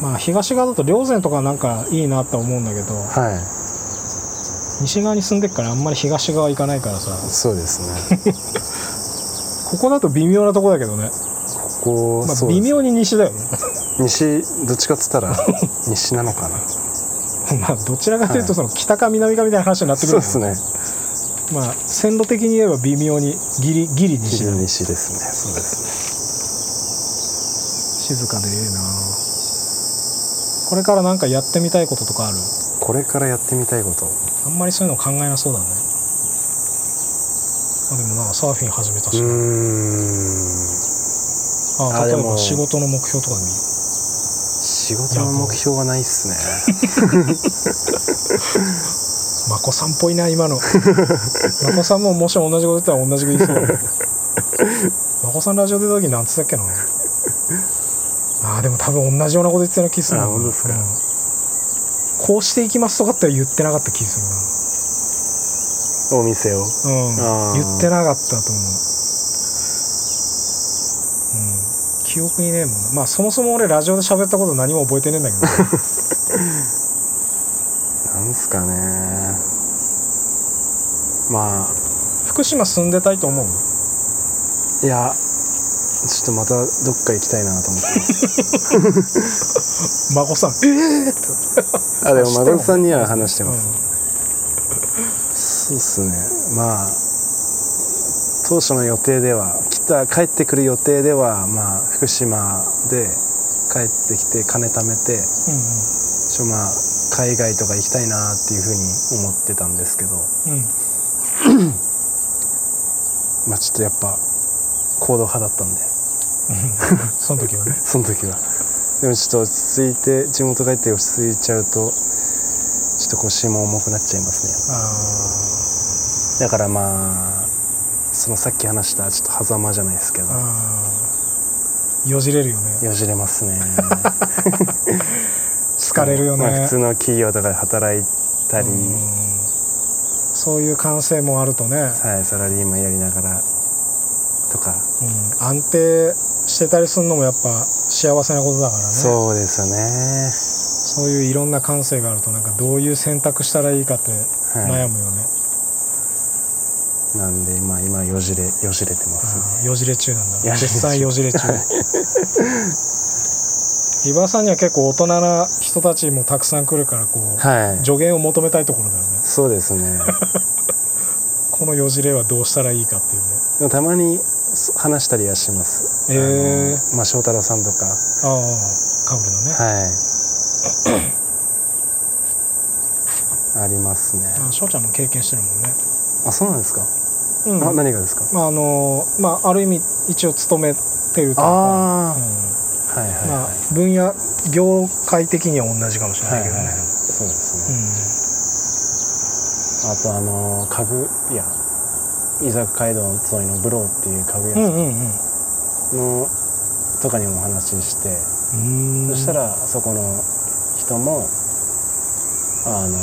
まあ東側だと霊山とかなんかいいなって思うんだけどはい西側に住んでっからあんまり東側行かないからさ。そうですね。ここだと微妙なとこだけどね、ここ、まあ、微妙に西だよね。西どっちかっつったら 西なのかな。まあどちらかというとその北か南かみたいな話になってくるけど。そうですね。まあ線路的に言えば微妙にギリギリ西だ西ですね。そうです静かでええなこれからなんかやってみたいこととかある？これからやってみたいこと。あんまりそういうの考えなそうだね。あでもなサーフィン始めたうしな、ーん。あ例えば仕事の目標とかでもいい。よ仕事の目標はないっすね。まこさんっぽいな今の。まこさんももし同じこと言ったら同じこと言いそうだね。まこさんラジオ出た時なんつったっけな。あーでも多分同じようなこと言ってたような気するな。あ本当ですか。うんこうしていきますとかっては言ってなかった気するお店を。なうん。言ってなかったと思う。うん。記憶にねえもんな。まあそもそも俺ラジオで喋ったこと何も覚えてねえんだけど なんすかね。まあ。福島住んでたいと思う？いやちょっとまたどっか行きたいなと思ってます 孫さん。ええー、あでも孫さんには話してます、そうっすね。まあ当初の予定では来た帰ってくる予定ではまあ福島で帰ってきて金貯めてうんうん。ちょまあ海外とか行きたいなっていうふうに思ってたんですけど。うん。まあちょっとやっぱ行動派だったんで。その時はね。その時はでもちょっと落ち着いて地元帰って落ち着いちゃうとちょっと腰も重くなっちゃいますね。あだからまあそのさっき話したちょっと狭間じゃないですけど。よじれるよね。よじれますね。疲れるよね、まあ、普通の企業とかで働いたり、うん。そういう感性もあるとね、はい、サラリーマンやりながらとか、うん、安定してたりするのもやっぱ幸せなことだからね。そうですよね。そういういろんな感性があるとなんかどういう選択したらいいかってはい。悩むよね、なんでまあ今よじれよじれてますね。よじれ中なんだ。よじれ中。絶賛よじれ中。リバーさんには結構大人な人たちもたくさん来るからこう、はい。助言を求めたいところだよね。そうですね。このよじれはどうしたらいいかっていうね。でもたまにそ話したりはしますえあのまあ翔太郎さんとか。ああかぶるのね、はい。ありますね。あ翔ちゃんも経験してるもんね。あそうなんですか、うん。あ何がですか？まああのまあある意味一応勤めてるとか。あうん。あ、はいはいはい、まあ分野業界的には同じかもしれないけどね、はいはいはい。そうですね、あとあの家具屋。伊坂街道沿いのブローっていう家具屋うん、うんさうんうんんの、とかにもお話しして、うん。そしたらそこの人もあの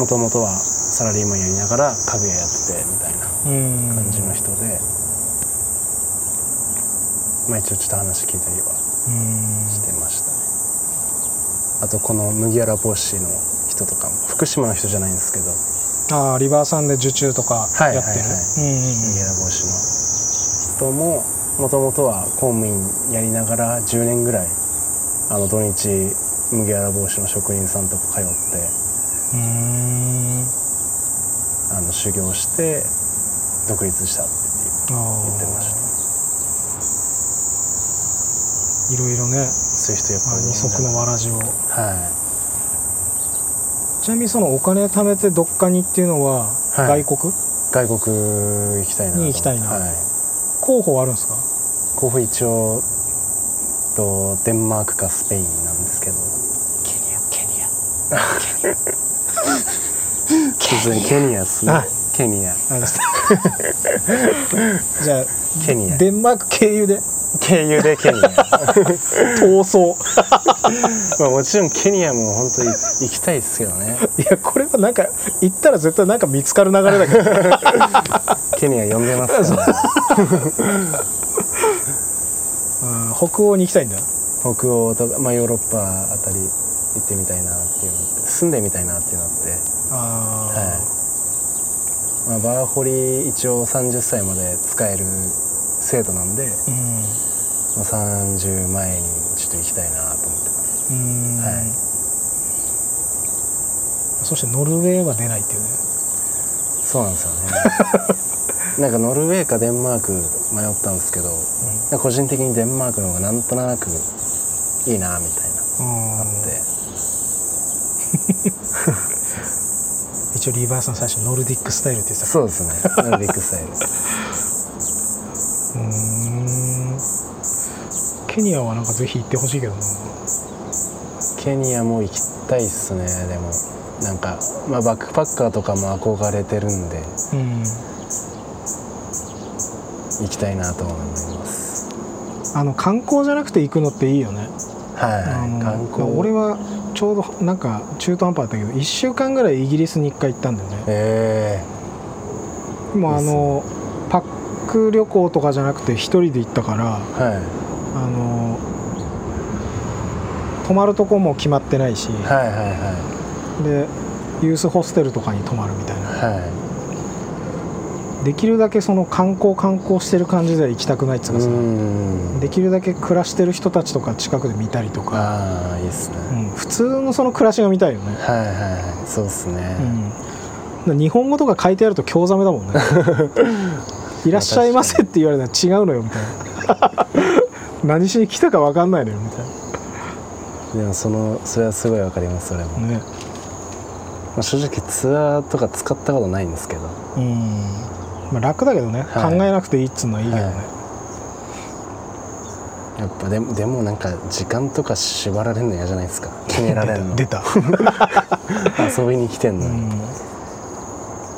もともとはサラリーマンやりながら家具屋やっててみたいなうん。感じの人で、まあ一応ちょっと話聞いたりはうん。してましたね。あとこの麦わら帽子の人とかも福島の人じゃないんですけどああリバーさんで受注とかはいやってる、麦わら帽子の人ももともとは公務員やりながら10年ぐらいあの土日麦わら帽子の職人さんとこ通ってあの修行して独立したって言あってました。あいろいろね、そういう人やっぱりまあ二足のわらじを。はちなみにそのお金貯めてどっかにっていうのははい。外国、い外国行きたいなとに行きたいな。はい、候補はあるんですか？候補一応とデンマークかスペインなんですけど。ケニアケニ普通にケニアっすね。あケニア。じゃあケニア。デンマーク経由で？経由でケニア。逃走。まあもちろんケニアも本当に行きたいですけどね。いやこれはなんか行ったら絶対なんか見つかる流れだけど。ケニア呼んでますから、う ん北欧に行きたいんだ。北欧とか、まあ、ヨーロッパあたり行ってみたいなっていうのって住んでみたいなっていうのってあー、はい。まあ、バーホリ一応30歳まで使える制度なんで、うん。まあ、30前にちょっと行きたいなと思ってます。うん。はい。そしてノルウェーは出ないっていうねそうなんですよね。なんかノルウェーかデンマーク迷ったんですけどなんか個人的にデンマークの方がなんとなくいいなみたいなうん。あって。一応リーバーさん最初ノルディックスタイルって言ってた。そうですね。ノルディックスタイルうーんケニアはなんかぜひ行ってほしいけどな。ケニアも行きたいっすねでもなんか、まあ、バックパッカーとかも憧れてるんでうん。行きたいなと思います。あの観光じゃなくて行くのっていいよね。あはいの観光。俺はちょうどなんか中途半端だったけど1週間ぐらいイギリスに1回行ったんだよね。えもうあのパック旅行とかじゃなくて1人で行ったからえはい。あの泊まるとこも決まってないし、はいはいはでユースホステルとかに泊まるみたいな。いはい。できるだけその観光観光してる感じでは行きたくないっつうかさ、うん。できるだけ暮らしてる人たちとか近くで見たりとか、ああいいっすね、うん、普通のその暮らしが見たいよね、はいはいはい。そうっすね、うん、日本語とか書いてあると興ざめだもんね。いらっしゃいませって言われたら違うのよみたいな。何しに来たか分かんないのよみたいでもそのそれはすごいわかりますそれも、なね。まあ、正直ツアーとか使ったことないんですけど。うん、まあ、楽だけどね、はい。考えなくていいっつうのはいいけどね、はい。やっぱでもでもなんか時間とか縛られるの嫌じゃないですか。決められるの。出た。出遊びに来てんのに、ん、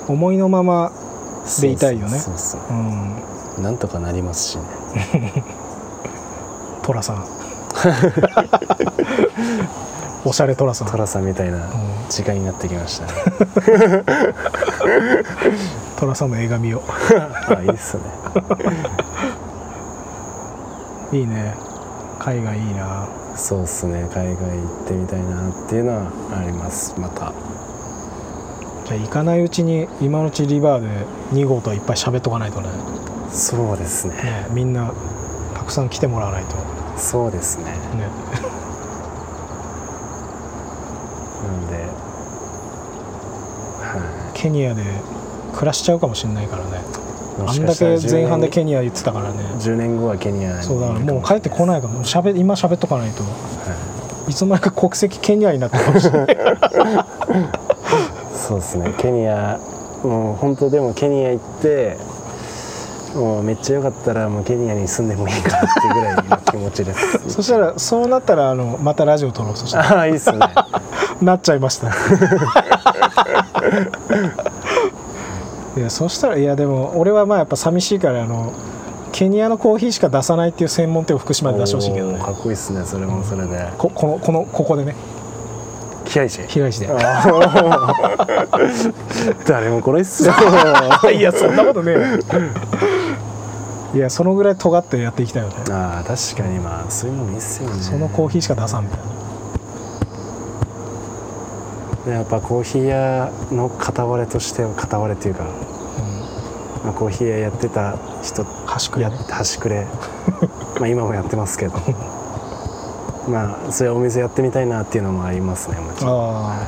思いのままでいたいよね。そうそううん。なんとかなりますしね。寅さん おしゃれ寅さん、寅さんみたいなうん時間になってきましたね、寅さんの映画見よ あいいっすね。ういいね。海外いいな。そうっすね。海外行ってみたいなっていうのはあります。また。じゃあ行かないうちに今のうちリバーで2号といっぱい喋っとかないとね。ねそうですねみんなたくさん来てもらわないと。そうですね。ねなんではケニアで暮らしちゃうかもしれないからね。いあんだけ前半でケニア言ってたからね。10年後はケニアにそうだからもう帰ってこないからもう喋今喋っとかないと。はいつの間にか国籍ケニアになってるかもしれない そうですね。ケニアもう本当でもケニア行ってもうめっちゃよかったらもうケニアに住んでもいいかなっていうぐらいの気持ちです。そしたらそうなったらあのまたラジオ撮ろうそしたら ああいいっすね。なっちゃいました。いやそしたらいやでも俺はまあやっぱ寂しいからあのケニアのコーヒーしか出さないっていう専門店を福島で出してほしいけどね。かっこいいっすねそれもそれで。ここのこのここでね。気合いし被害市で。誰もこれっすよ。いやそんなことねえよいやそのぐらい尖ってやっていきたいよね。ああ確かにまあそういうのもいいっすよね。そのコーヒーしか出さんみたいな。やっぱコーヒー屋の片割れとしては片割れっていうか、まあ、コーヒー屋やってた人端くれや端くれ。まあ今もやってますけど。まあそういうお店やってみたいなっていうのもありますねもちろん。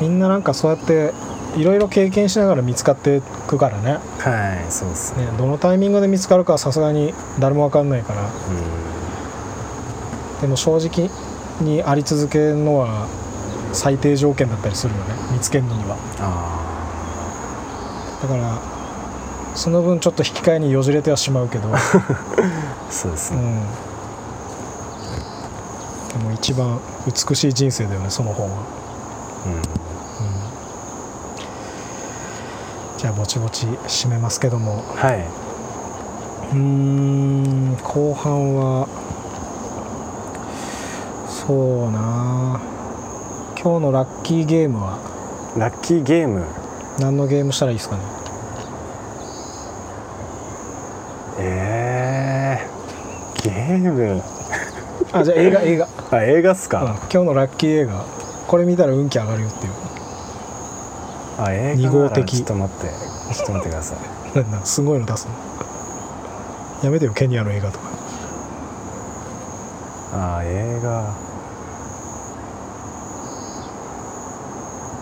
みんななんかそうやっていろいろ経験しながら見つかっていくからね。はいそうですね。ねどのタイミングで見つかるかはさすがに誰も分かんないから。でも正直にあり続けるのは最低条件だったりするよね見つけるのには。あだからその分ちょっと引き換えによじれてはしまうけど、うん、あそうですね、でも一番美しい人生だよねその方が、じゃあぼちぼち締めますけども。はい。うーん後半はそうな。今日のラッキーゲームは？ラッキーゲーム？何のゲームしたらいいですかね？えー、ゲーム？あじゃあ映画映画、あ映画っすうん、か、今日のラッキー映画。これ見たら運気上がるよっていうあ映画号的。ちょっと待って。ちょっと待ってください。なすごいの出すの？やめてよケニアの映画とか。あ映画。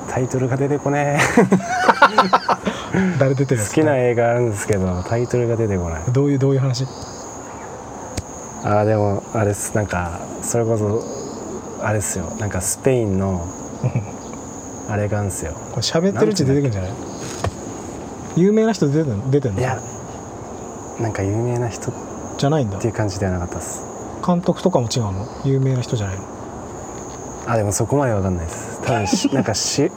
タイトルが出てこね 誰出てえる好きな映画あるんですけどタイトルが出てこない。どういうどういう話？あーでもあれっす。なんかそれこそあれっすよ。なんかスペインの あれがんすよ。これ喋ってるうちに出てくるんじゃない？有名な人出てんの？出てんの？いやなんか有名な人っじゃないんだ。ていう感じではなかったっす。監督とかも違うの？有名な人じゃないの？あでもそこまでわかんないです。多分し なんかし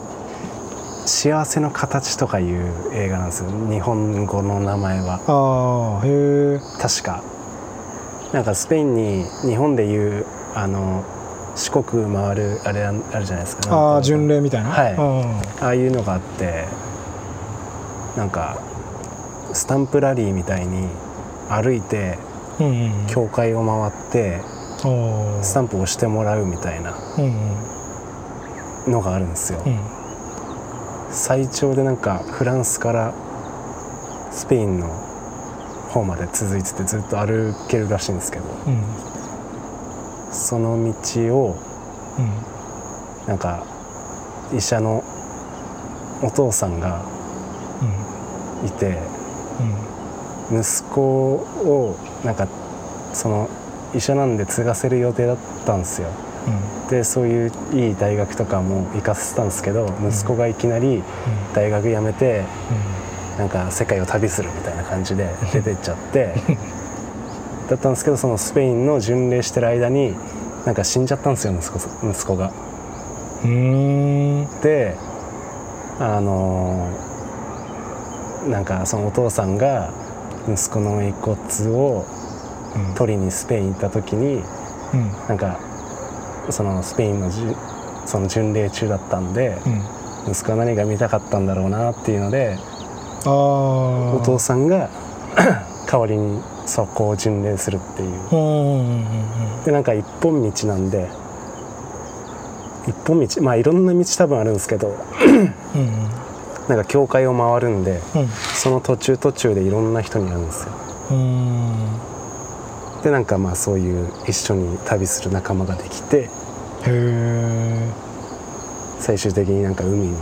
幸せの形とかいう映画なんですよ。日本語の名前は。ああへえ確か。なんかスペインに日本でいうあの四国回るあれあるじゃないですか。ああ巡礼みたいな？はい。うん。ああいうのがあってなんかスタンプラリーみたいに歩いてうんうん教会を回ってスタンプを押してもらうみたいなのがあるんですよ、うん。最長でなんかフランスからスペインの方まで続いててずっと歩けるらしいんですけど。うんその道をうん。なんか医者のお父さんがいて息子をなんかその医者なんで継がせる予定だったんですよ。でそういういい大学とかも行かせてたんですけど息子がいきなり大学辞めてなんか世界を旅するみたいな感じで出てっちゃって だったんですけどそのスペインの巡礼してる間になんか死んじゃったんですよ息子息子が。であのーなんかそのお父さんが息子の遺骨を取りにスペイン行った時にうん。なんかそのスペインのじゅその巡礼中だったんでうん。息子は何が見たかったんだろうなっていうのでお父さんが代わりにそこを巡礼するっていう。でなんか一本道なんで一本道まあいろんな道多分あるんですけどうんなんか教会を回るんでうん。その途中途中でいろんな人に会うんですよ。うん。でなんかまあそういう一緒に旅する仲間ができて最終的になんか海に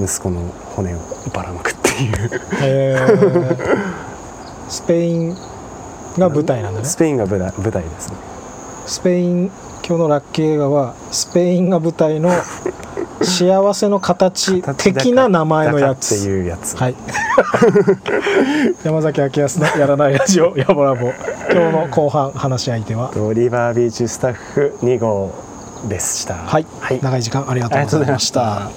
息子の骨をばらまくっていうスペインが舞台なんだね。スペインが舞台舞台ですね。スペイン今日のラッキー映画はスペインが舞台の 幸せの形的な名前のやだかってついうやつ、はい。山崎明康のやらないラジオやぼらぼ今日の後半話し相手は。とリバービーチスタッフ2号でした。はい、はい、長い時間ありがとうございました